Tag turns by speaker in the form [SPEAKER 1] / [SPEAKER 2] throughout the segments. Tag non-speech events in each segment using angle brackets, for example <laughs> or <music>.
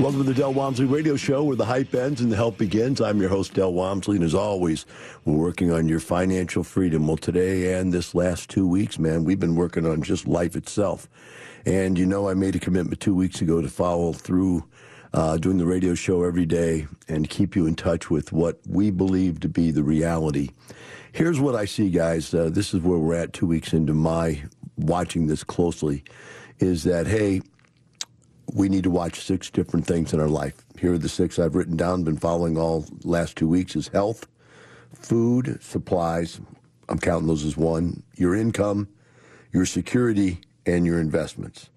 [SPEAKER 1] Welcome to the Del Walmsley Radio Show, where the hype ends and the help begins. I'm your host, Del Walmsley, and as always, we're working on your financial freedom. Well, today and this last two weeks, man, we've been working on just life itself. And you know, I made a commitment two weeks ago to follow through uh, doing the radio show every day and keep you in touch with what we believe to be the reality. Here's what I see, guys. Uh, this is where we're at two weeks into my watching this closely. Is that hey? We need to watch six different things in our life. Here are the six I've written down, been following all last two weeks is health, food, supplies. I'm counting those as one. Your income, your security, and your investments.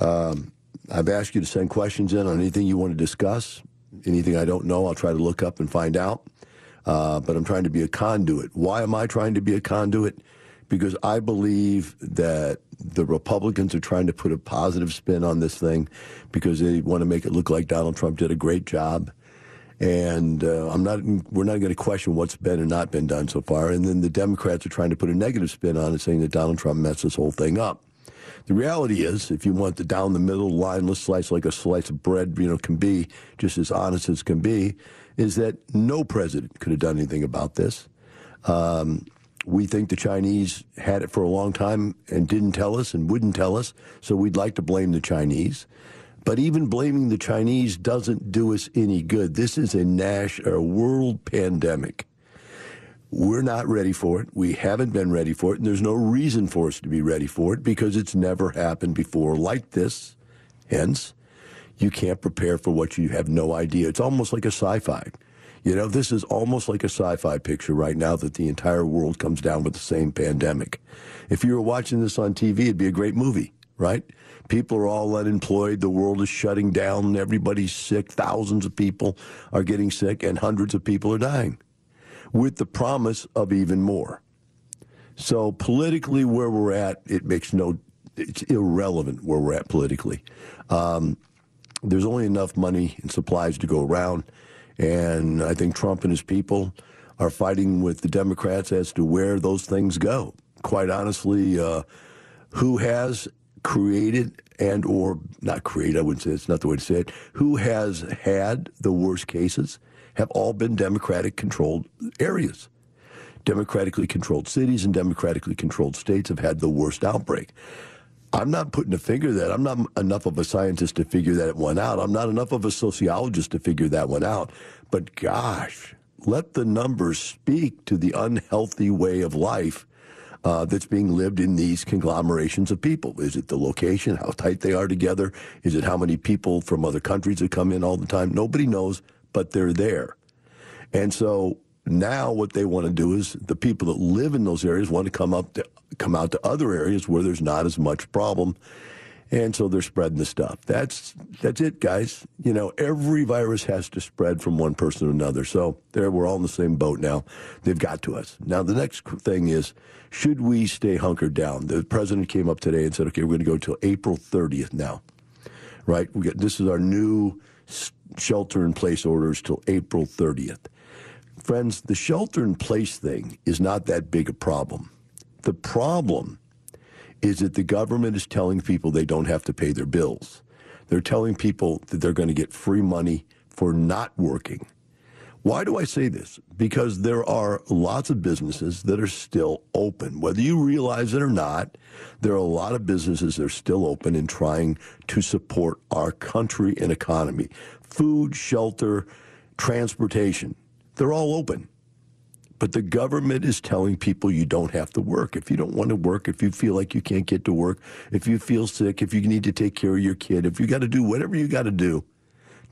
[SPEAKER 1] Um, I've asked you to send questions in on anything you want to discuss. Anything I don't know, I'll try to look up and find out. Uh, but I'm trying to be a conduit. Why am I trying to be a conduit? Because I believe that the Republicans are trying to put a positive spin on this thing because they want to make it look like Donald Trump did a great job. And uh, I'm not. We're not going to question what's been and not been done so far. And then the Democrats are trying to put a negative spin on it, saying that Donald Trump messed this whole thing up. The reality is, if you want the down the middle lineless slice like a slice of bread, you know, can be just as honest as can be, is that no president could have done anything about this. Um, we think the Chinese had it for a long time and didn't tell us and wouldn't tell us, so we'd like to blame the Chinese. But even blaming the Chinese doesn't do us any good. This is a national, a world pandemic. We're not ready for it. We haven't been ready for it, and there's no reason for us to be ready for it because it's never happened before like this. Hence, you can't prepare for what you have no idea. It's almost like a sci-fi. You know, this is almost like a sci-fi picture right now that the entire world comes down with the same pandemic. If you were watching this on TV, it'd be a great movie, right? People are all unemployed. The world is shutting down. Everybody's sick. Thousands of people are getting sick and hundreds of people are dying with the promise of even more. So politically, where we're at, it makes no, it's irrelevant where we're at politically. Um, there's only enough money and supplies to go around. And I think Trump and his people are fighting with the Democrats as to where those things go. Quite honestly, uh, who has created and or not created, I wouldn't say it's not the way to say it, who has had the worst cases have all been Democratic controlled areas. Democratically controlled cities and democratically controlled states have had the worst outbreak. I'm not putting a finger that. I'm not enough of a scientist to figure that one out. I'm not enough of a sociologist to figure that one out. But gosh, let the numbers speak to the unhealthy way of life uh, that's being lived in these conglomerations of people. Is it the location, how tight they are together? Is it how many people from other countries that come in all the time? Nobody knows, but they're there. And so now what they want to do is the people that live in those areas want to come up to come out to other areas where there's not as much problem and so they're spreading the stuff. That's that's it, guys. You know, every virus has to spread from one person to another. So there, we're all in the same boat now. They've got to us. Now the next thing is, should we stay hunkered down? The president came up today and said, "Okay, we're going to go till April 30th now." Right? We get this is our new shelter in place orders till April 30th. Friends, the shelter in place thing is not that big a problem. The problem is that the government is telling people they don't have to pay their bills. They're telling people that they're going to get free money for not working. Why do I say this? Because there are lots of businesses that are still open. Whether you realize it or not, there are a lot of businesses that are still open and trying to support our country and economy. Food, shelter, transportation, they're all open. But the government is telling people you don't have to work. If you don't want to work, if you feel like you can't get to work, if you feel sick, if you need to take care of your kid, if you got to do whatever you got to do,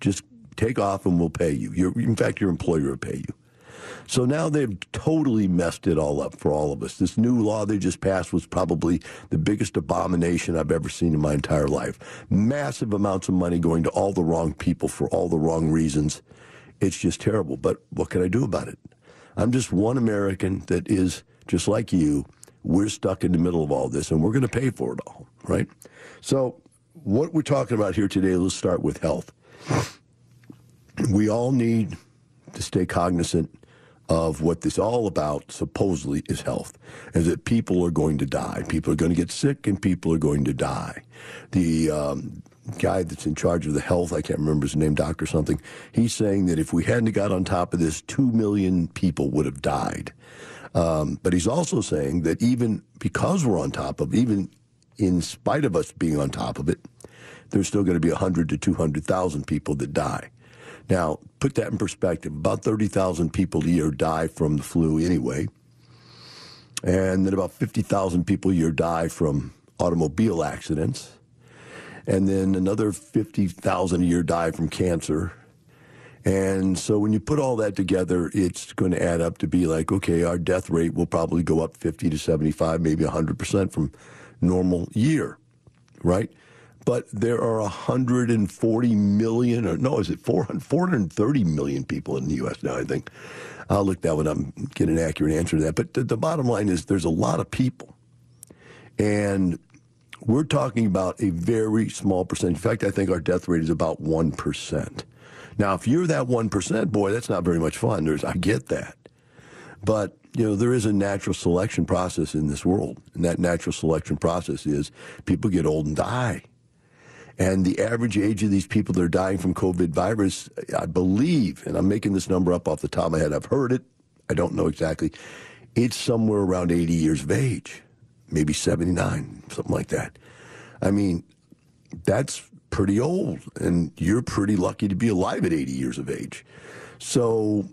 [SPEAKER 1] just take off and we'll pay you. Your, in fact, your employer will pay you. So now they've totally messed it all up for all of us. This new law they just passed was probably the biggest abomination I've ever seen in my entire life. Massive amounts of money going to all the wrong people for all the wrong reasons. It's just terrible. But what can I do about it? I'm just one American that is just like you. We're stuck in the middle of all this, and we're going to pay for it all, right? So, what we're talking about here today, let's start with health. We all need to stay cognizant of what this all about supposedly is health is that people are going to die people are going to get sick and people are going to die the um, guy that's in charge of the health, I can't remember his name, doctor something, he's saying that if we hadn't got on top of this, 2 million people would have died. Um, but he's also saying that even because we're on top of even in spite of us being on top of it, there's still going to be 100 to 200,000 people that die. Now, put that in perspective. About 30,000 people a year die from the flu anyway. And then about 50,000 people a year die from automobile accidents and then another 50,000 a year die from cancer. And so when you put all that together, it's going to add up to be like, okay, our death rate will probably go up 50 to 75, maybe 100% from normal year, right? But there are 140 million, or no, is it 400, 430 million people in the U.S. now, I think. I'll look that one up and get an accurate answer to that. But the, the bottom line is there's a lot of people. And we're talking about a very small percentage. In fact, I think our death rate is about 1%. Now, if you're that 1%, boy, that's not very much fun. There's, I get that. But, you know, there is a natural selection process in this world. And that natural selection process is people get old and die. And the average age of these people that are dying from COVID virus, I believe, and I'm making this number up off the top of my head, I've heard it, I don't know exactly, it's somewhere around 80 years of age maybe 79, something like that. I mean, that's pretty old, and you're pretty lucky to be alive at 80 years of age. So,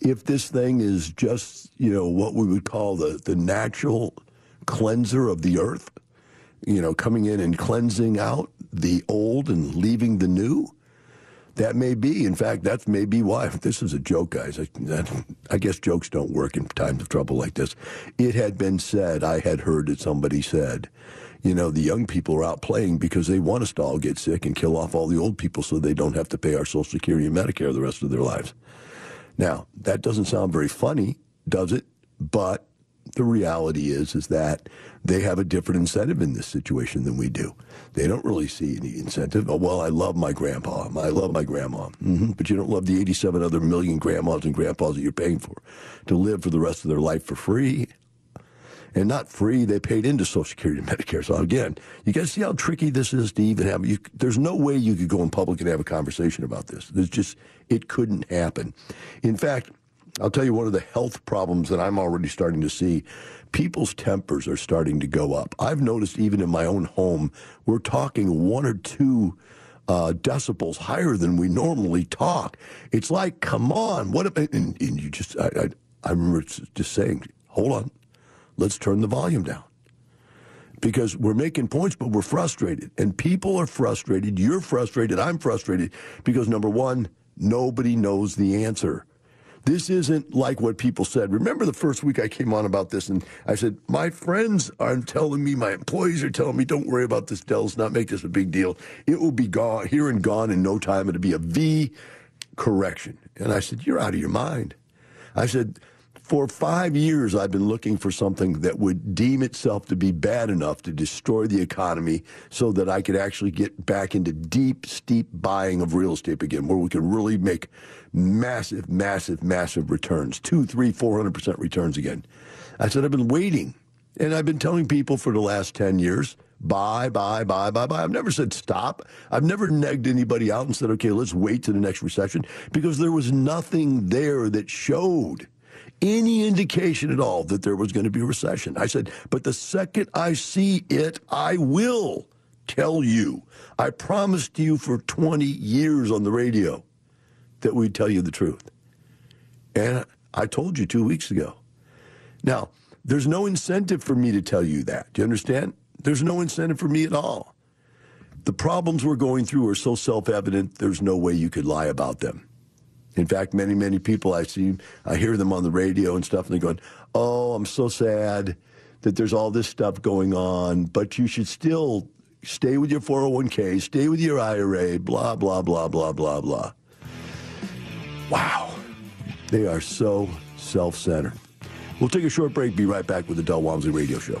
[SPEAKER 1] if this thing is just, you know, what we would call the, the natural cleanser of the earth, you know, coming in and cleansing out the old and leaving the new, that may be. In fact, that may be why. <laughs> This is a joke, guys. I, I, guess jokes don't work in times of trouble like this. It had been said, I had heard that somebody said, you know, the young people are out playing because they want us to all get sick and kill off all the old people so they don't have to pay our Social Security and Medicare the rest of their lives. Now, that doesn't sound very funny, does it? But the reality is is that they have a different incentive in this situation than we do. They don't really see any incentive. Oh, well, I love my grandpa. I love my grandma. Mm-hmm. But you don't love the 87 other million grandmas and grandpas that you're paying for to live for the rest of their life for free. And not free, they paid into Social Security and Medicare. So again, you guys see how tricky this is to even have. You, there's no way you could go in public and have a conversation about this. There's just it couldn't happen. In fact, I'll tell you one of the health problems that I'm already starting to see. People's tempers are starting to go up. I've noticed even in my own home, we're talking one or two uh, decibels higher than we normally talk. It's like, come on, what? If, and, and you just, I, I, I remember just saying, hold on, let's turn the volume down because we're making points, but we're frustrated. And people are frustrated. You're frustrated. I'm frustrated because number one, nobody knows the answer. This isn't like what people said. Remember the first week I came on about this, and I said, My friends are telling me, my employees are telling me, don't worry about this, Del's not make this a big deal. It will be gone, here and gone in no time. It'll be a V correction. And I said, You're out of your mind. I said, for five years, I've been looking for something that would deem itself to be bad enough to destroy the economy so that I could actually get back into deep, steep buying of real estate again, where we can really make massive, massive, massive returns two, three, 400% returns again. I said, I've been waiting. And I've been telling people for the last 10 years, buy, buy, buy, buy, buy. I've never said stop. I've never negged anybody out and said, okay, let's wait to the next recession because there was nothing there that showed any indication at all that there was going to be a recession. I said, but the second I see it, I will tell you. I promised you for 20 years on the radio that we'd tell you the truth. And I told you two weeks ago. Now, there's no incentive for me to tell you that. Do you understand? There's no incentive for me at all. The problems we're going through are so self evident, there's no way you could lie about them. In fact, many, many people I see, I hear them on the radio and stuff, and they're going, Oh, I'm so sad that there's all this stuff going on, but you should still stay with your 401k, stay with your IRA, blah, blah, blah, blah, blah, blah. Wow. They are so self centered. We'll take a short break, be right back with the Del Walmsley Radio Show.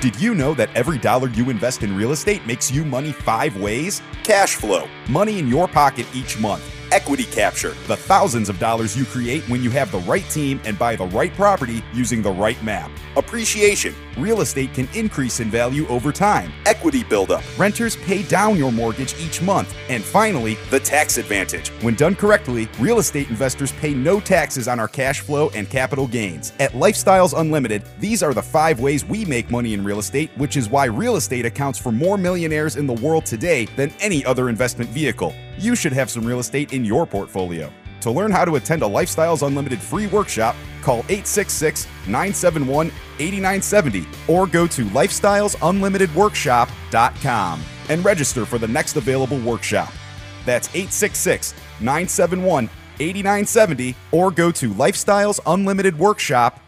[SPEAKER 2] Did you know that every dollar you invest in real estate makes you money five ways? Cash flow, money in your pocket each month. Equity capture, the thousands of dollars you create when you have the right team and buy the right property using the right map. Appreciation, real estate can increase in value over time. Equity buildup, renters pay down your mortgage each month. And finally, the tax advantage. When done correctly, real estate investors pay no taxes on our cash flow and capital gains. At Lifestyles Unlimited, these are the five ways we make money in real estate, which is why real estate accounts for more millionaires in the world today than any other investment vehicle. You should have some real estate in your portfolio. To learn how to attend a Lifestyles Unlimited free workshop, call 866 971 8970 or go to lifestylesunlimitedworkshop.com and register for the next available workshop. That's 866 971 8970 or go to lifestylesunlimitedworkshop.com.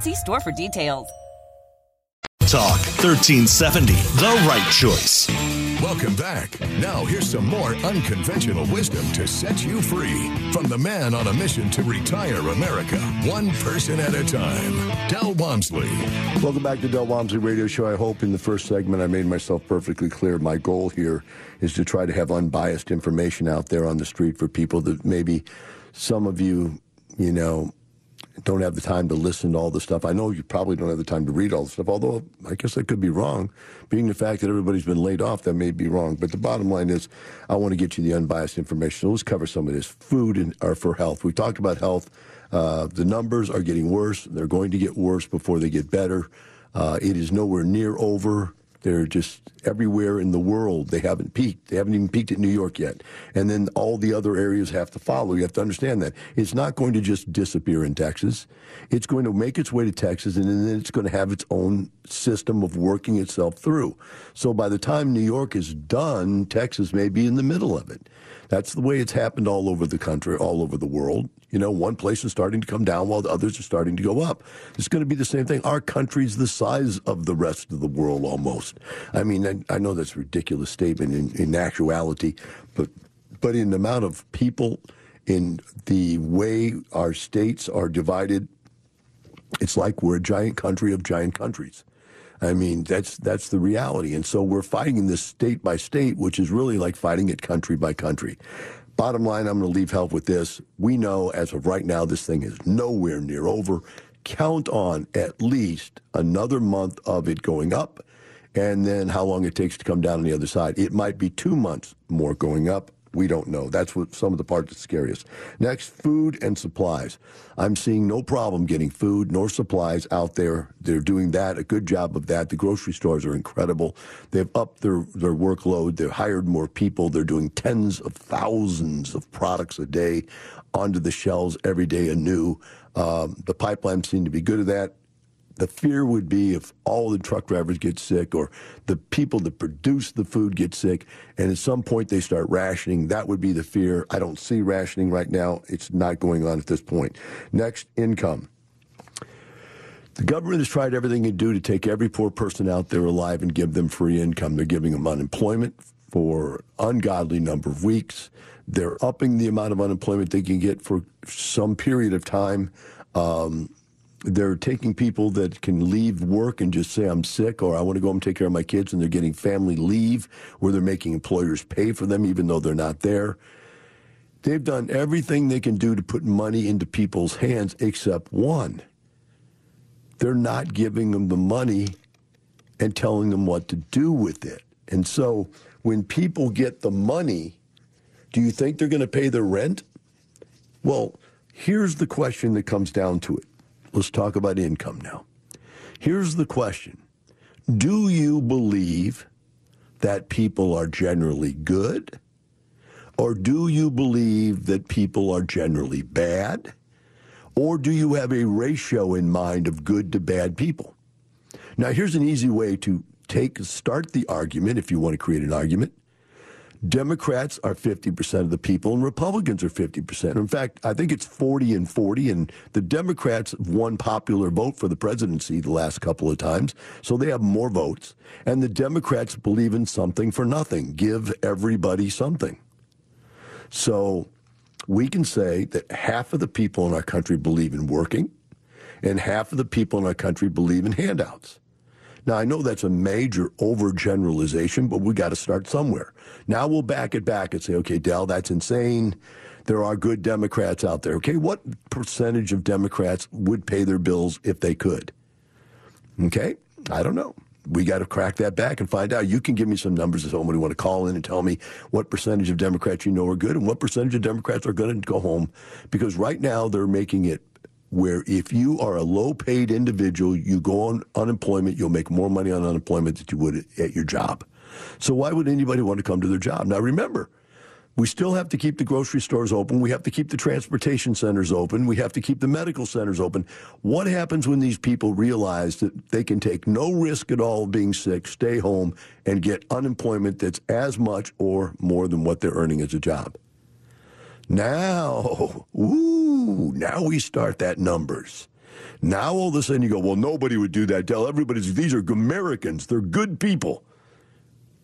[SPEAKER 3] See store for details.
[SPEAKER 4] Talk 1370, the right choice.
[SPEAKER 5] Welcome back. Now, here's some more unconventional wisdom to set you free from the man on a mission to retire America, one person at a time, Del Walmsley.
[SPEAKER 1] Welcome back to Del Walmsley Radio Show. I hope in the first segment I made myself perfectly clear. My goal here is to try to have unbiased information out there on the street for people that maybe some of you, you know, don't have the time to listen to all the stuff. I know you probably don't have the time to read all the stuff, although I guess I could be wrong. Being the fact that everybody's been laid off, that may be wrong. But the bottom line is, I want to get you the unbiased information. So let's cover some of this. Food and, or for health. We talked about health. Uh, the numbers are getting worse. They're going to get worse before they get better. Uh, it is nowhere near over. They're just everywhere in the world. They haven't peaked. They haven't even peaked at New York yet. And then all the other areas have to follow. You have to understand that. It's not going to just disappear in Texas. It's going to make its way to Texas, and then it's going to have its own system of working itself through. So by the time New York is done, Texas may be in the middle of it. That's the way it's happened all over the country, all over the world. You know, one place is starting to come down while the others are starting to go up. It's going to be the same thing. Our country's the size of the rest of the world almost. I mean, I, I know that's a ridiculous statement in, in actuality, but but in the amount of people, in the way our states are divided, it's like we're a giant country of giant countries. I mean, that's that's the reality. And so we're fighting this state by state, which is really like fighting it country by country. Bottom line, I'm going to leave help with this. We know as of right now, this thing is nowhere near over. Count on at least another month of it going up, and then how long it takes to come down on the other side. It might be two months more going up, we don't know. That's what some of the parts that's scariest. Next, food and supplies. I'm seeing no problem getting food nor supplies out there. They're doing that, a good job of that. The grocery stores are incredible. They've upped their, their workload. They've hired more people. They're doing tens of thousands of products a day onto the shelves every day anew. Um, the pipelines seem to be good at that the fear would be if all the truck drivers get sick or the people that produce the food get sick. And at some point they start rationing. That would be the fear. I don't see rationing right now. It's not going on at this point. Next income. The government has tried everything it can do to take every poor person out there alive and give them free income. They're giving them unemployment for ungodly number of weeks. They're upping the amount of unemployment they can get for some period of time. Um, they're taking people that can leave work and just say I'm sick or I want to go home and take care of my kids and they're getting family leave where they're making employers pay for them even though they're not there. They've done everything they can do to put money into people's hands except one. They're not giving them the money and telling them what to do with it. And so when people get the money, do you think they're going to pay their rent? Well, here's the question that comes down to it Let's talk about income now. Here's the question Do you believe that people are generally good? Or do you believe that people are generally bad? Or do you have a ratio in mind of good to bad people? Now, here's an easy way to take start the argument if you want to create an argument. Democrats are 50% of the people and Republicans are 50%. In fact, I think it's 40 and 40, and the Democrats won popular vote for the presidency the last couple of times, so they have more votes. And the Democrats believe in something for nothing give everybody something. So we can say that half of the people in our country believe in working, and half of the people in our country believe in handouts. Now, I know that's a major overgeneralization, but we got to start somewhere. Now we'll back it back and say, okay, Del, that's insane. There are good Democrats out there. Okay, what percentage of Democrats would pay their bills if they could? Okay, I don't know. We got to crack that back and find out. You can give me some numbers if somebody want to call in and tell me what percentage of Democrats you know are good and what percentage of Democrats are going to go home. Because right now they're making it where if you are a low paid individual, you go on unemployment, you'll make more money on unemployment than you would at your job. So why would anybody want to come to their job? Now remember, we still have to keep the grocery stores open. We have to keep the transportation centers open. We have to keep the medical centers open. What happens when these people realize that they can take no risk at all of being sick, stay home, and get unemployment that's as much or more than what they're earning as a job? Now, ooh, now we start that numbers. Now all of a sudden you go, well, nobody would do that. Tell everybody these are Americans. They're good people.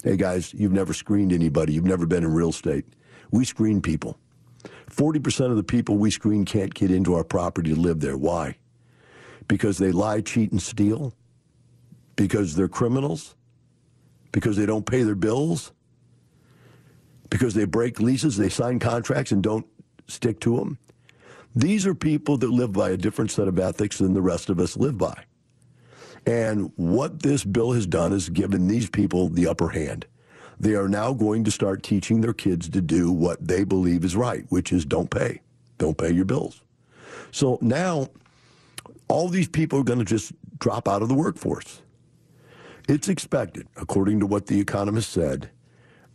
[SPEAKER 1] Hey guys, you've never screened anybody. You've never been in real estate. We screen people. 40% of the people we screen can't get into our property to live there. Why? Because they lie, cheat, and steal? Because they're criminals? Because they don't pay their bills? Because they break leases, they sign contracts and don't stick to them. These are people that live by a different set of ethics than the rest of us live by. And what this bill has done is given these people the upper hand. They are now going to start teaching their kids to do what they believe is right, which is don't pay. Don't pay your bills. So now all these people are going to just drop out of the workforce. It's expected, according to what the economist said,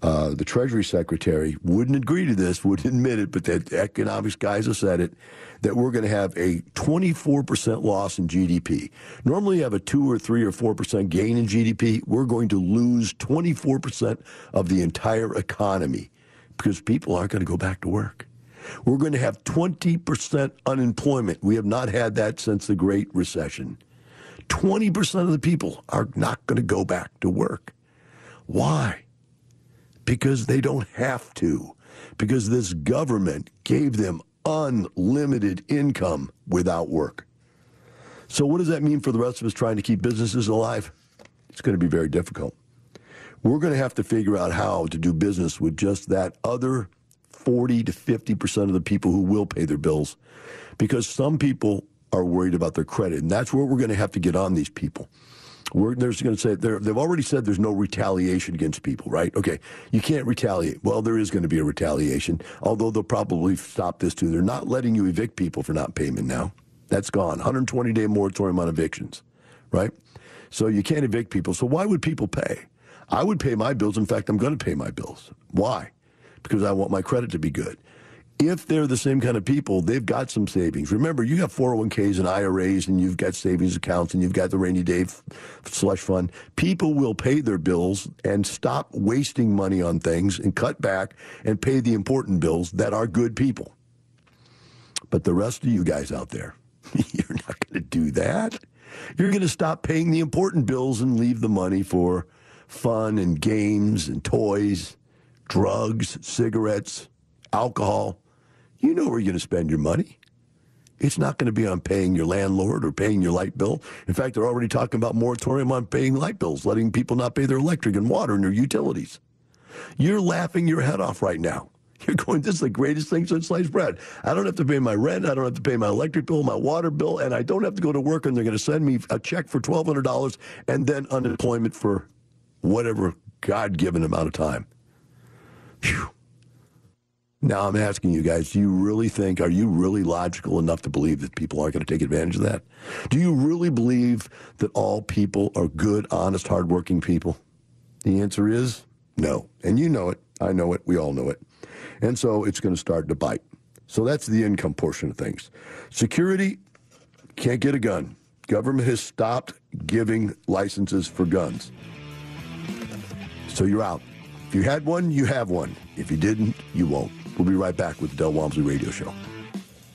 [SPEAKER 1] uh, the Treasury Secretary wouldn't agree to this, wouldn't admit it, but the economics guys have said it, that we're going to have a 24% loss in GDP. Normally you have a 2 or 3 or 4% gain in GDP. We're going to lose 24% of the entire economy because people aren't going to go back to work. We're going to have 20% unemployment. We have not had that since the Great Recession. 20% of the people are not going to go back to work. Why? Because they don't have to, because this government gave them unlimited income without work. So, what does that mean for the rest of us trying to keep businesses alive? It's going to be very difficult. We're going to have to figure out how to do business with just that other 40 to 50% of the people who will pay their bills because some people are worried about their credit. And that's where we're going to have to get on these people. We're, there's going to say they've already said there's no retaliation against people, right? Okay, you can't retaliate. Well, there is going to be a retaliation, although they'll probably stop this too. They're not letting you evict people for not payment now. That's gone. 120 day moratorium on evictions, right? So you can't evict people. So why would people pay? I would pay my bills. In fact, I'm going to pay my bills. Why? Because I want my credit to be good if they're the same kind of people, they've got some savings. Remember, you got 401ks and IRAs, and you've got savings accounts, and you've got the rainy day slush fund. People will pay their bills and stop wasting money on things and cut back and pay the important bills that are good people. But the rest of you guys out there, <laughs> you're not going to do that. You're going to stop paying the important bills and leave the money for fun and games and toys, drugs, cigarettes, alcohol you know where you're going to spend your money. It's not going to be on paying your landlord or paying your light bill. In fact, they're already talking about moratorium on paying light bills, letting people not pay their electric and water and their utilities. You're laughing your head off right now. <laughs> You're going, this is the greatest thing since sliced bread. I don't have to pay my rent. I don't have to pay my electric bill, my water bill, and I don't have to go to work and they're going to send me a check for $1,200 and then unemployment for whatever God given amount of time. Now I'm asking you guys, do you really think, are you really logical enough to believe that people aren't going to take advantage of that? Do you really believe that all people are good, honest, hardworking people? The answer is no. And you know it. I know it. We all know it. And so it's going to start to bite. So that's the income portion of things. Security, can't get a gun. Government has stopped giving licenses for guns. So you're out. If you had one, you have one. If you didn't, you won't. We'll be right back with the Del Walmsley Radio Show.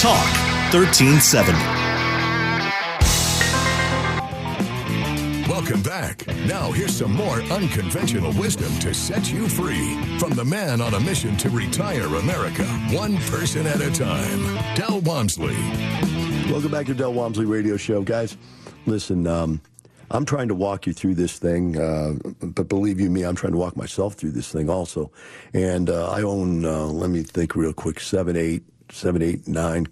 [SPEAKER 4] Talk 1370.
[SPEAKER 5] Welcome back. Now, here's some more unconventional wisdom to set you free from the man on a mission to retire America, one person at a time, Del Walmsley.
[SPEAKER 1] Welcome back to Del Walmsley Radio Show, guys. Listen, um, I'm trying to walk you through this thing, uh, but believe you me, I'm trying to walk myself through this thing also. And uh, I own, uh, let me think real quick, seven, eight seven, eight, nine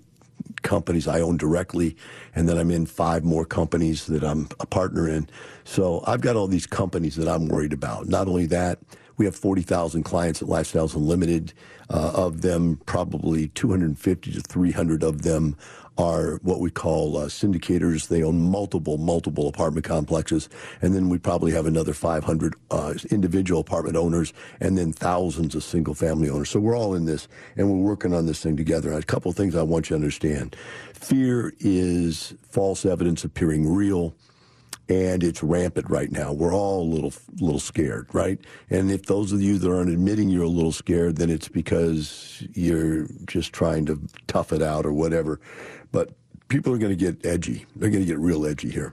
[SPEAKER 1] companies I own directly, and then I'm in five more companies that I'm a partner in. So I've got all these companies that I'm worried about. Not only that, we have 40,000 clients at Lifestyles Unlimited. Uh, of them, probably 250 to 300 of them are what we call uh, syndicators. They own multiple, multiple apartment complexes. And then we probably have another 500 uh, individual apartment owners and then thousands of single family owners. So we're all in this and we're working on this thing together. A couple of things I want you to understand. Fear is false evidence appearing real and it's rampant right now. We're all a little little scared, right? And if those of you that aren't admitting you're a little scared, then it's because you're just trying to tough it out or whatever. But people are going to get edgy. They're going to get real edgy here.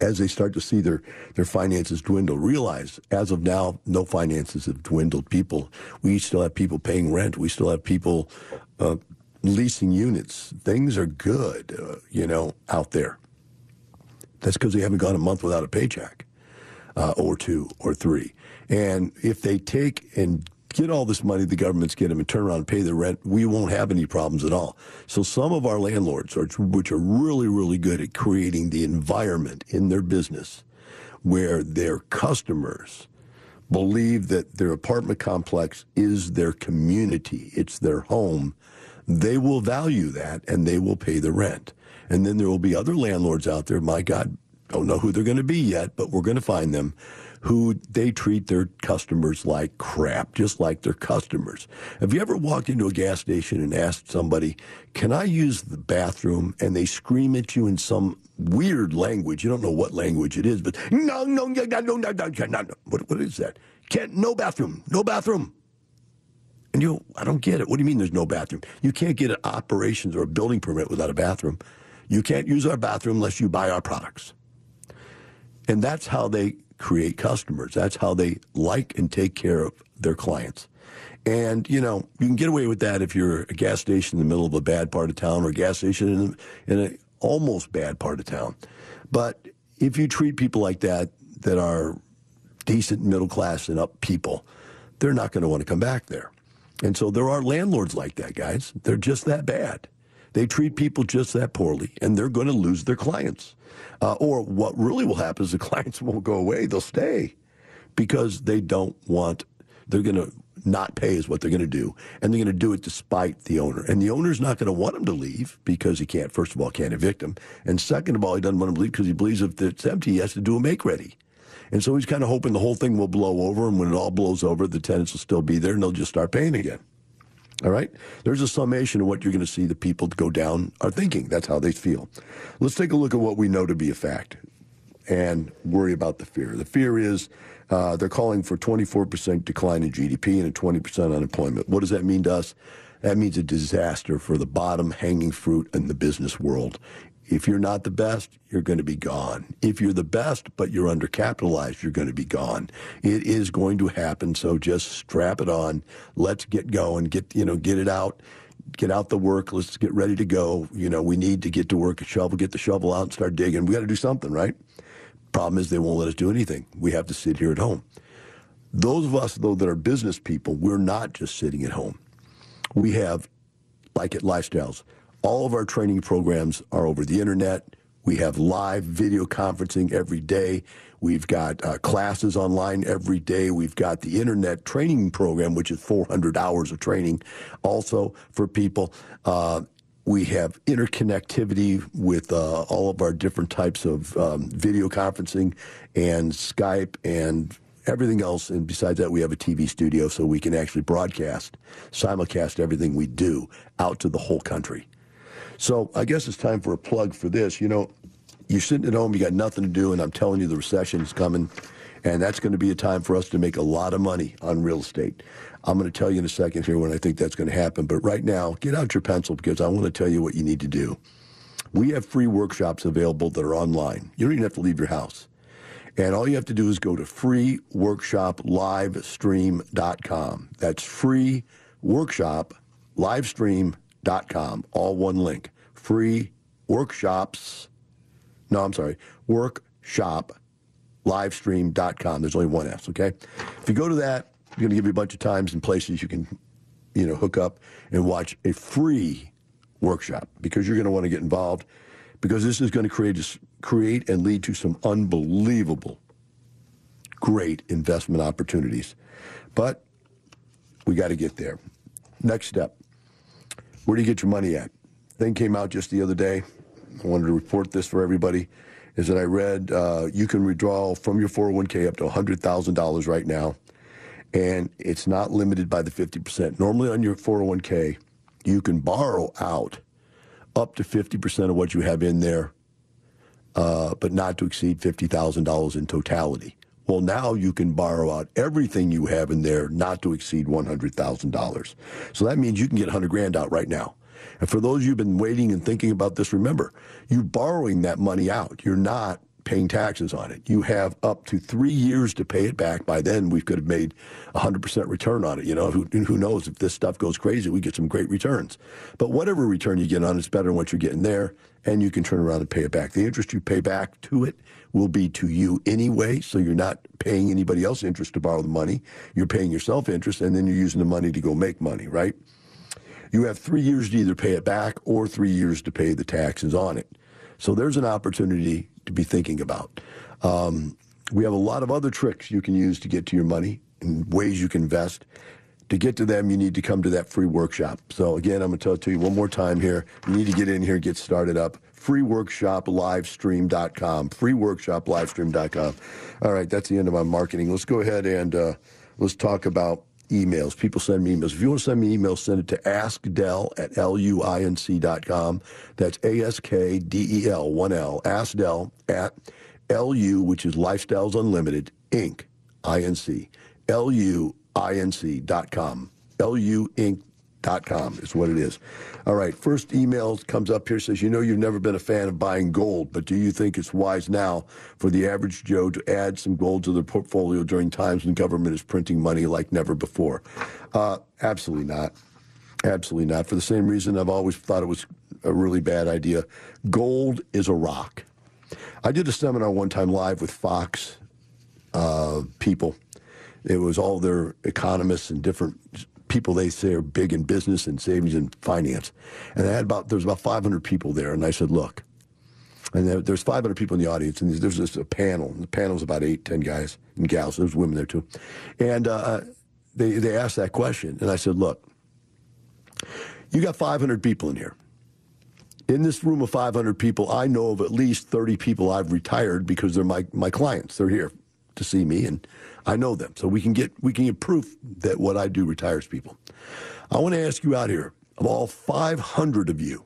[SPEAKER 1] As they start to see their, their finances dwindle, realize as of now, no finances have dwindled. People, we still have people paying rent. We still have people uh, leasing units. Things are good, uh, you know, out there. That's because they haven't gone a month without a paycheck, uh, or two, or three. And if they take and get all this money the government's getting and turn around and pay the rent, we won't have any problems at all. So some of our landlords, are, which are really, really good at creating the environment in their business where their customers believe that their apartment complex is their community, it's their home, they will value that and they will pay the rent. And then there will be other landlords out there, my God, don't know who they're going to be yet, but we're going to find them who they treat their customers like crap, just like their customers. Have you ever walked into a gas station and asked somebody, Can I use the bathroom? And they scream at you in some weird language. You don't know what language it is, but no, no, no, no, no, no, no, no. What, what is that? Can't, no bathroom, no bathroom. And you, I don't get it. What do you mean there's no bathroom? You can't get an operations or a building permit without a bathroom. You can't use our bathroom unless you buy our products. And that's how they create customers. That's how they like and take care of their clients. And, you know, you can get away with that if you're a gas station in the middle of a bad part of town or a gas station in, in an almost bad part of town. But if you treat people like that, that are decent middle class and up people, they're not going to want to come back there. And so there are landlords like that, guys. They're just that bad. They treat people just that poorly, and they're going to lose their clients. Uh, or what really will happen is the <laughs> clients won't go away; they'll stay because they don't want. They're going to not pay is what they're going to do, and they're going to do it despite the owner. And the owner's not going to want them to leave because he can't. First of all, can't evict them, and second of all, he doesn't want them to leave because he believes if it's empty, he has to do a make ready. And so he's kind of hoping the whole thing will blow over, and when it all blows over, the tenants will still be there, and they'll just start paying again. All right? There's a summation of what you're going to see the people go down are thinking. That's how they feel. Let's take a look at what we know to be a fact and worry about the fear. The fear is uh, they're calling for 24% decline in GDP and a 20% unemployment. What does that mean to us? That means a disaster for the bottom hanging fruit in the business world. If you're not the best, you're going to be gone. If you're the best, but you're undercapitalized, you're going to be gone. It is going to happen. So just strap it on. Let's get going. Get, you know, get it out. Get out the work. Let's get ready to go. You know, we need to get to work, shovel, get the shovel out and start digging. We got to do something, right? Problem is they won't let us do anything. We have to sit here at home. Those of us, though, that are business people, we're not just sitting at home. We have, like at Lifestyles, all of our training programs are over the internet. We have live video conferencing every day. We've got uh, classes online every day. We've got the internet training program, which is 400 hours of training also for people. Uh, we have interconnectivity with uh, all of our different types of um, video conferencing and Skype and everything else. And besides that, we have a TV studio so we can actually broadcast, simulcast everything we do out to the whole country. So I guess it's time for a plug for this. You know, you're sitting at home, you got nothing to do, and I'm telling you the recession is coming, and that's going to be a time for us to make a lot of money on real estate. I'm going to tell you in a second here when I think that's going to happen. But right now, get out your pencil because I want to tell you what you need to do. We have free workshops available that are online. You don't even have to leave your house. And all you have to do is go to freeworkshoplivestream.com. That's free workshop com, all one link. Free workshops. No, I'm sorry, workshop livestream.com. There's only one S, okay? If you go to that, I'm going to give you a bunch of times and places you can, you know, hook up and watch a free workshop because you're going to want to get involved because this is going to create create and lead to some unbelievable, great investment opportunities. But we got to get there. Next step: where do you get your money at? Thing came out just the other day. I wanted to report this for everybody. Is that I read uh, you can withdraw from your 401k up to $100,000 right now, and it's not limited by the 50%. Normally on your 401k, you can borrow out up to 50% of what you have in there, uh, but not to exceed $50,000 in totality. Well, now you can borrow out everything you have in there, not to exceed $100,000. So that means you can get 100 grand out right now. And for those you've been waiting and thinking about this, remember, you're borrowing that money out. You're not paying taxes on it. You have up to three years to pay it back. By then, we could have made 100% return on it. You know, who, who knows if this stuff goes crazy, we get some great returns. But whatever return you get on it's better than what you're getting there, and you can turn around and pay it back. The interest you pay back to it will be to you anyway, so you're not paying anybody else interest to borrow the money. You're paying yourself interest, and then you're using the money to go make money, right? You have three years to either pay it back or three years to pay the taxes on it. So there's an opportunity to be thinking about. Um, we have a lot of other tricks you can use to get to your money and ways you can invest. To get to them, you need to come to that free workshop. So again, I'm going to tell it to you one more time here. You need to get in here get started up. Freeworkshoplivestream.com. Freeworkshoplivestream.com. All right, that's the end of my marketing. Let's go ahead and uh, let's talk about emails. People send me emails. If you want to send me emails, send it to askdel at luinc.com. That's A-S-K-D-E-L, one L, askdel at LU, which is Lifestyles Unlimited, Inc., I-N-C. L-U Inc com is what it is. All right, first email comes up here says, You know, you've never been a fan of buying gold, but do you think it's wise now for the average Joe to add some gold to their portfolio during times when government is printing money like never before? Uh, absolutely not. Absolutely not. For the same reason I've always thought it was a really bad idea. Gold is a rock. I did a seminar one time live with Fox uh, people. It was all their economists and different people they say are big in business and savings and finance. And I had about there was about 500 people there, and I said, look. And there, there's 500 people in the audience, and there's just a panel. And the panel was about eight, ten guys and gals. There's women there too, and uh, they they asked that question, and I said, look, you got 500 people in here. In this room of 500 people, I know of at least 30 people I've retired because they're my, my clients. They're here to see me, and I know them, so we can get we can get proof that what I do retires people. I want to ask you out here, of all 500 of you,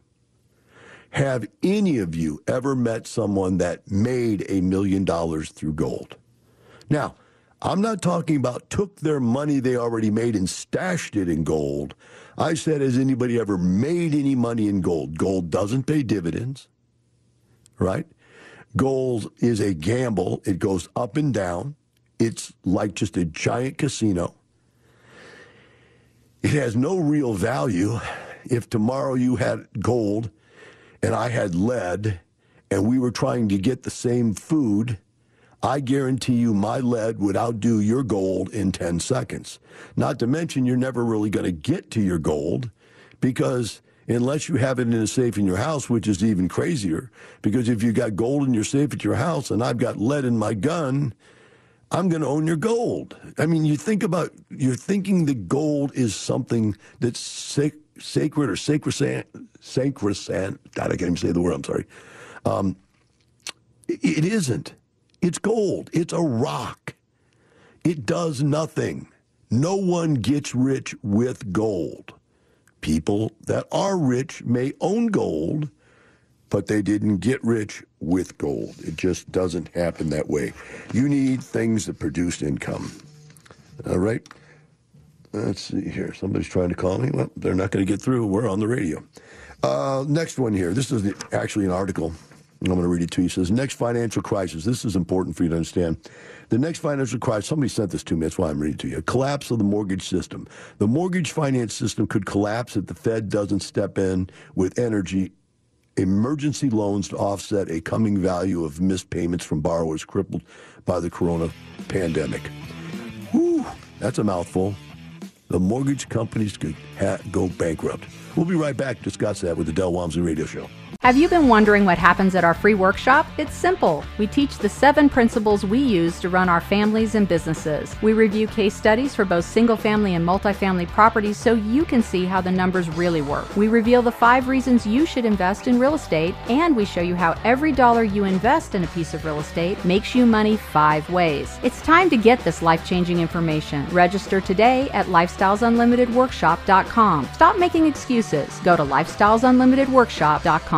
[SPEAKER 1] have any of you ever met someone that made a million dollars through gold? Now, I'm not talking about took their money they already made and stashed it in gold. I said, has anybody ever made any money in gold? Gold doesn't pay dividends, right? Gold is a gamble. It goes up and down. It's like just a giant casino. It has no real value. If tomorrow you had gold and I had lead and we were trying to get the same food, I guarantee you my lead would outdo your gold in 10 seconds. Not to mention, you're never really going to get to your gold because unless you have it in a safe in your house, which is even crazier, because if you got gold in your safe at your house and I've got lead in my gun, I'm going to own your gold. I mean, you think about, you're thinking the gold is something that's sac- sacred or sacrosanct, sacrosanct. God, I can't even say the word, I'm sorry. Um, it, it isn't. It's gold. It's a rock. It does nothing. No one gets rich with gold. People that are rich may own gold, but they didn't get rich with gold. It just doesn't happen that way. You need things that produce income. All right? Let's see here. Somebody's trying to call me. Well, they're not going to get through. We're on the radio. Uh, next one here. This is actually an article. I'm going to read it to you. It says, Next financial crisis. This is important for you to understand. The next financial crisis, somebody sent this to me. That's why I'm reading it to you. A collapse of the mortgage system. The mortgage finance system could collapse if the Fed doesn't step in with energy emergency loans to offset a coming value of missed payments from borrowers crippled by the corona pandemic. Whew, that's a mouthful. The mortgage companies could ha- go bankrupt. We'll be right back to discuss that with the Del Walmsley Radio Show.
[SPEAKER 6] Have you been wondering what happens at our free workshop? It's simple. We teach the seven principles we use to run our families and businesses. We review case studies for both single family and multifamily properties so you can see how the numbers really work. We reveal the five reasons you should invest in real estate, and we show you how every dollar you invest in a piece of real estate makes you money five ways. It's time to get this life changing information. Register today at lifestylesunlimitedworkshop.com. Stop making excuses. Go to lifestylesunlimitedworkshop.com.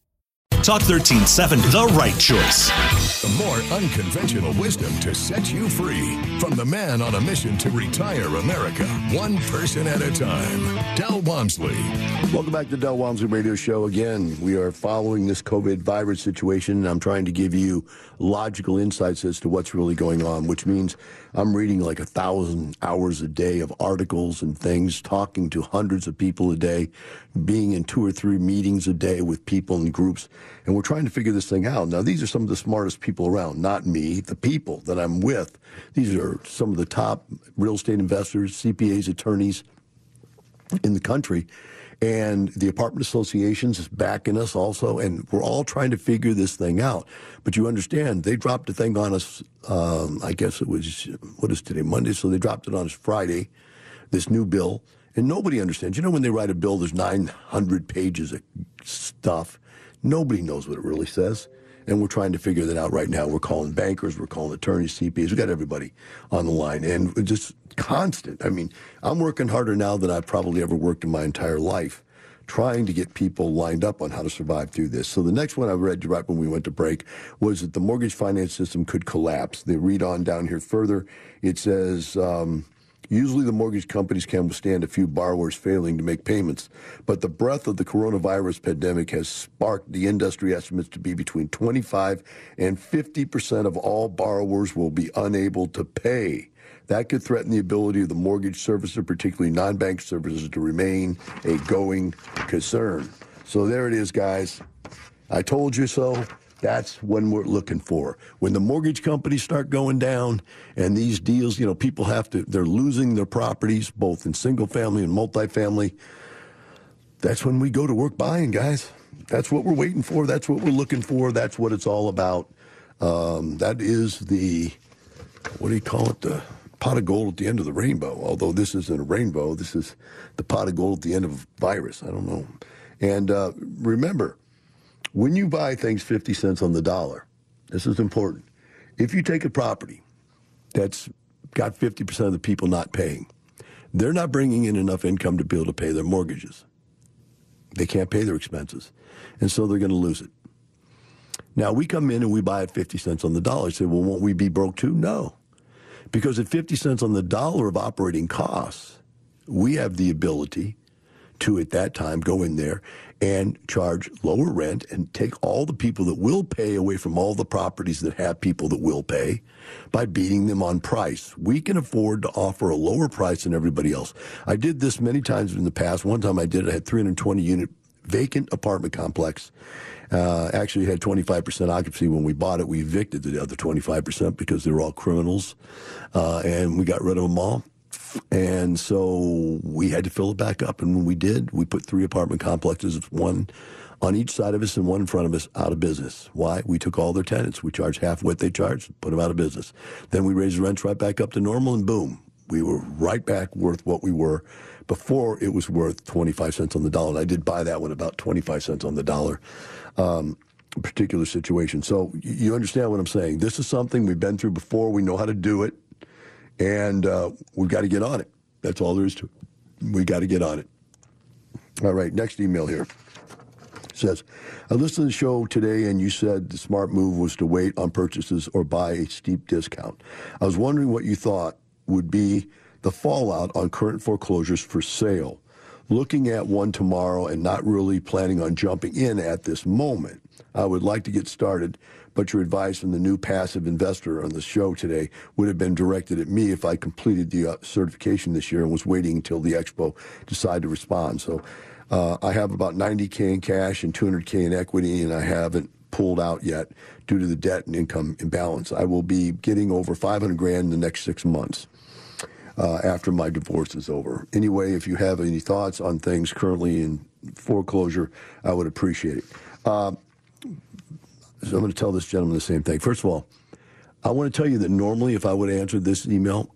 [SPEAKER 4] Talk 13.7, the right choice.
[SPEAKER 5] The more unconventional wisdom to set you free. From the man on a mission to retire America, one person at a time. Del Walmsley.
[SPEAKER 1] Welcome back to the Del Walmsley Radio Show. Again, we are following this COVID virus situation, and I'm trying to give you logical insights as to what's really going on, which means I'm reading like a thousand hours a day of articles and things, talking to hundreds of people a day, being in two or three meetings a day with people and groups, and we're trying to figure this thing out. Now, these are some of the smartest people around, not me, the people that I'm with. These are some of the top real estate investors, CPAs, attorneys in the country. And the apartment associations is backing us also, and we're all trying to figure this thing out. But you understand, they dropped a thing on us. Um, I guess it was what is today, Monday. So they dropped it on us Friday. This new bill, and nobody understands. You know, when they write a bill, there's 900 pages of stuff. Nobody knows what it really says. And we're trying to figure that out right now. We're calling bankers, we're calling attorneys, CPAs. We got everybody on the line, and just constant. I mean, I'm working harder now than I've probably ever worked in my entire life, trying to get people lined up on how to survive through this. So the next one I read right when we went to break was that the mortgage finance system could collapse. They read on down here further. It says. Um, Usually, the mortgage companies can withstand a few borrowers failing to make payments, but the breadth of the coronavirus pandemic has sparked the industry estimates to be between 25 and 50 percent of all borrowers will be unable to pay. That could threaten the ability of the mortgage servicer, particularly non bank services, to remain a going concern. So there it is, guys. I told you so. That's when we're looking for. When the mortgage companies start going down and these deals, you know, people have to, they're losing their properties, both in single family and multifamily. That's when we go to work buying, guys. That's what we're waiting for. That's what we're looking for. That's what it's all about. Um, that is the, what do you call it? The pot of gold at the end of the rainbow. Although this isn't a rainbow, this is the pot of gold at the end of a virus. I don't know. And uh, remember, when you buy things 50 cents on the dollar, this is important. If you take a property that's got 50% of the people not paying, they're not bringing in enough income to be able to pay their mortgages. They can't pay their expenses. And so they're going to lose it. Now, we come in and we buy at 50 cents on the dollar. I say, well, won't we be broke too? No. Because at 50 cents on the dollar of operating costs, we have the ability to, at that time, go in there and charge lower rent and take all the people that will pay away from all the properties that have people that will pay by beating them on price. We can afford to offer a lower price than everybody else. I did this many times in the past. One time I did it, I had 320 unit vacant apartment complex. Uh, actually had 25% occupancy when we bought it. We evicted the other 25% because they were all criminals. Uh, and we got rid of them all. And so we had to fill it back up. And when we did, we put three apartment complexes, one on each side of us and one in front of us, out of business. Why? We took all their tenants. We charged half what they charged, put them out of business. Then we raised the rents right back up to normal, and boom, we were right back worth what we were before it was worth 25 cents on the dollar. And I did buy that one about 25 cents on the dollar. Um, particular situation. So you understand what I'm saying. This is something we've been through before. We know how to do it and uh, we've got to get on it. That's all there is to it. We got to get on it. All right, next email here says, I listened to the show today and you said the smart move was to wait on purchases or buy a steep discount. I was wondering what you thought would be the fallout on current foreclosures for sale. Looking at one tomorrow and not really planning on jumping in at this moment, I would like to get started but your advice from the new passive investor on the show today would have been directed at me if I completed the uh, certification this year and was waiting until the expo decided to respond. So uh, I have about 90K in cash and 200K in equity, and I haven't pulled out yet due to the debt and income imbalance. I will be getting over 500 grand in the next six months. Uh, after my divorce is over. Anyway, if you have any thoughts on things currently in foreclosure, I would appreciate it. Uh, so I'm going to tell this gentleman the same thing. First of all, I want to tell you that normally, if I would have answered this email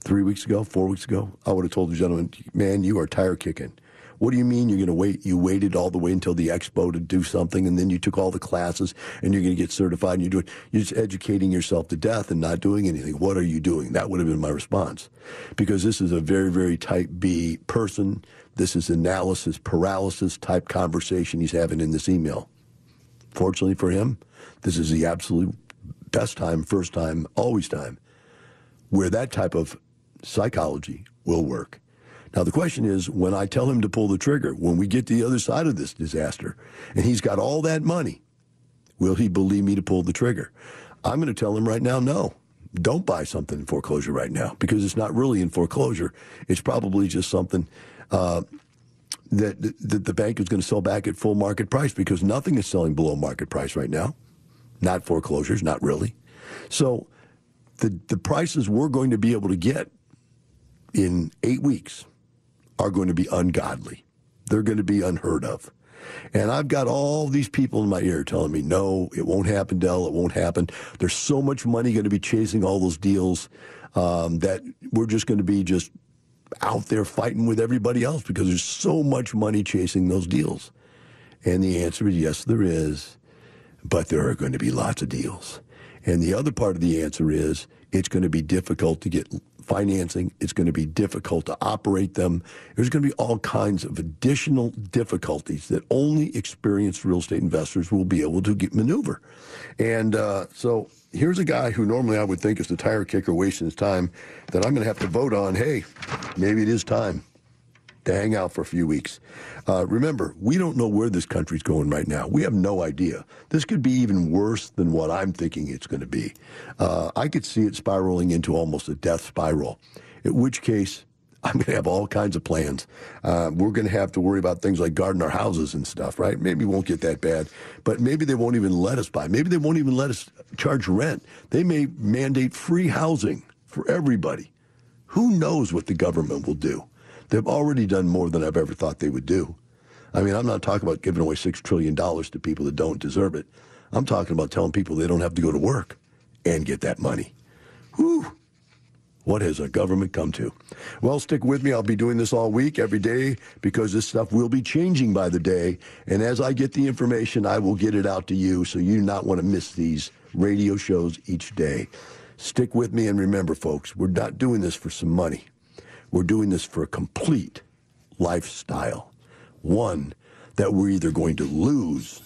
[SPEAKER 1] three weeks ago, four weeks ago, I would have told the gentleman, man, you are tire kicking. What do you mean you're going to wait? You waited all the way until the expo to do something, and then you took all the classes, and you're going to get certified, and you're doing, you're just educating yourself to death and not doing anything. What are you doing? That would have been my response, because this is a very, very type B person. This is analysis paralysis type conversation he's having in this email. Fortunately for him, this is the absolute best time, first time, always time, where that type of psychology will work. Now, the question is when I tell him to pull the trigger, when we get to the other side of this disaster, and he's got all that money, will he believe me to pull the trigger? I'm going to tell him right now, no. Don't buy something in foreclosure right now because it's not really in foreclosure. It's probably just something uh, that, that the bank is going to sell back at full market price because nothing is selling below market price right now. Not foreclosures, not really. So the, the prices we're going to be able to get in eight weeks are going to be ungodly. They're going to be unheard of. And I've got all these people in my ear telling me, no, it won't happen, Del. It won't happen. There's so much money going to be chasing all those deals um, that we're just going to be just out there fighting with everybody else because there's so much money chasing those deals? And the answer is yes, there is, but there are going to be lots of deals. And the other part of the answer is it's going to be difficult to get financing. It's going to be difficult to operate them. There's going to be all kinds of additional difficulties that only experienced real estate investors will be able to maneuver. And uh, so here's a guy who normally I would think is the tire kicker wasting his time that I'm going to have to vote on. Hey, maybe it is time to hang out for a few weeks. Uh, remember, we don't know where this country's going right now. We have no idea. This could be even worse than what I'm thinking it's going to be. Uh, I could see it spiraling into almost a death spiral, in which case, <laughs> I'm going to have all kinds of plans. Uh, we're going to have to worry about things like guarding our houses and stuff, right? Maybe won't get that bad, but maybe they won't even let us buy. Maybe they won't even let us charge rent. They may mandate free housing for everybody. Who knows what the government will do? They've already done more than I've ever thought they would do. I mean, I'm not talking about giving away $6 trillion to people that don't deserve it. I'm talking about telling people they don't have to go to work and get that money. Whew. What has our government come to? Well, stick with me. I'll be doing this all week, every day, because this stuff will be changing by the day. And as I get the information, I will get it out to you so you do not want to miss these radio shows each day. Stick with me and remember, folks, we're not doing this for some money. We're doing this for a complete lifestyle. One, that we're either going to lose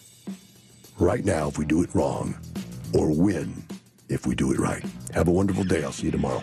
[SPEAKER 1] right now if we do it wrong, or win if we do it right. Have a wonderful day. I'll see you tomorrow.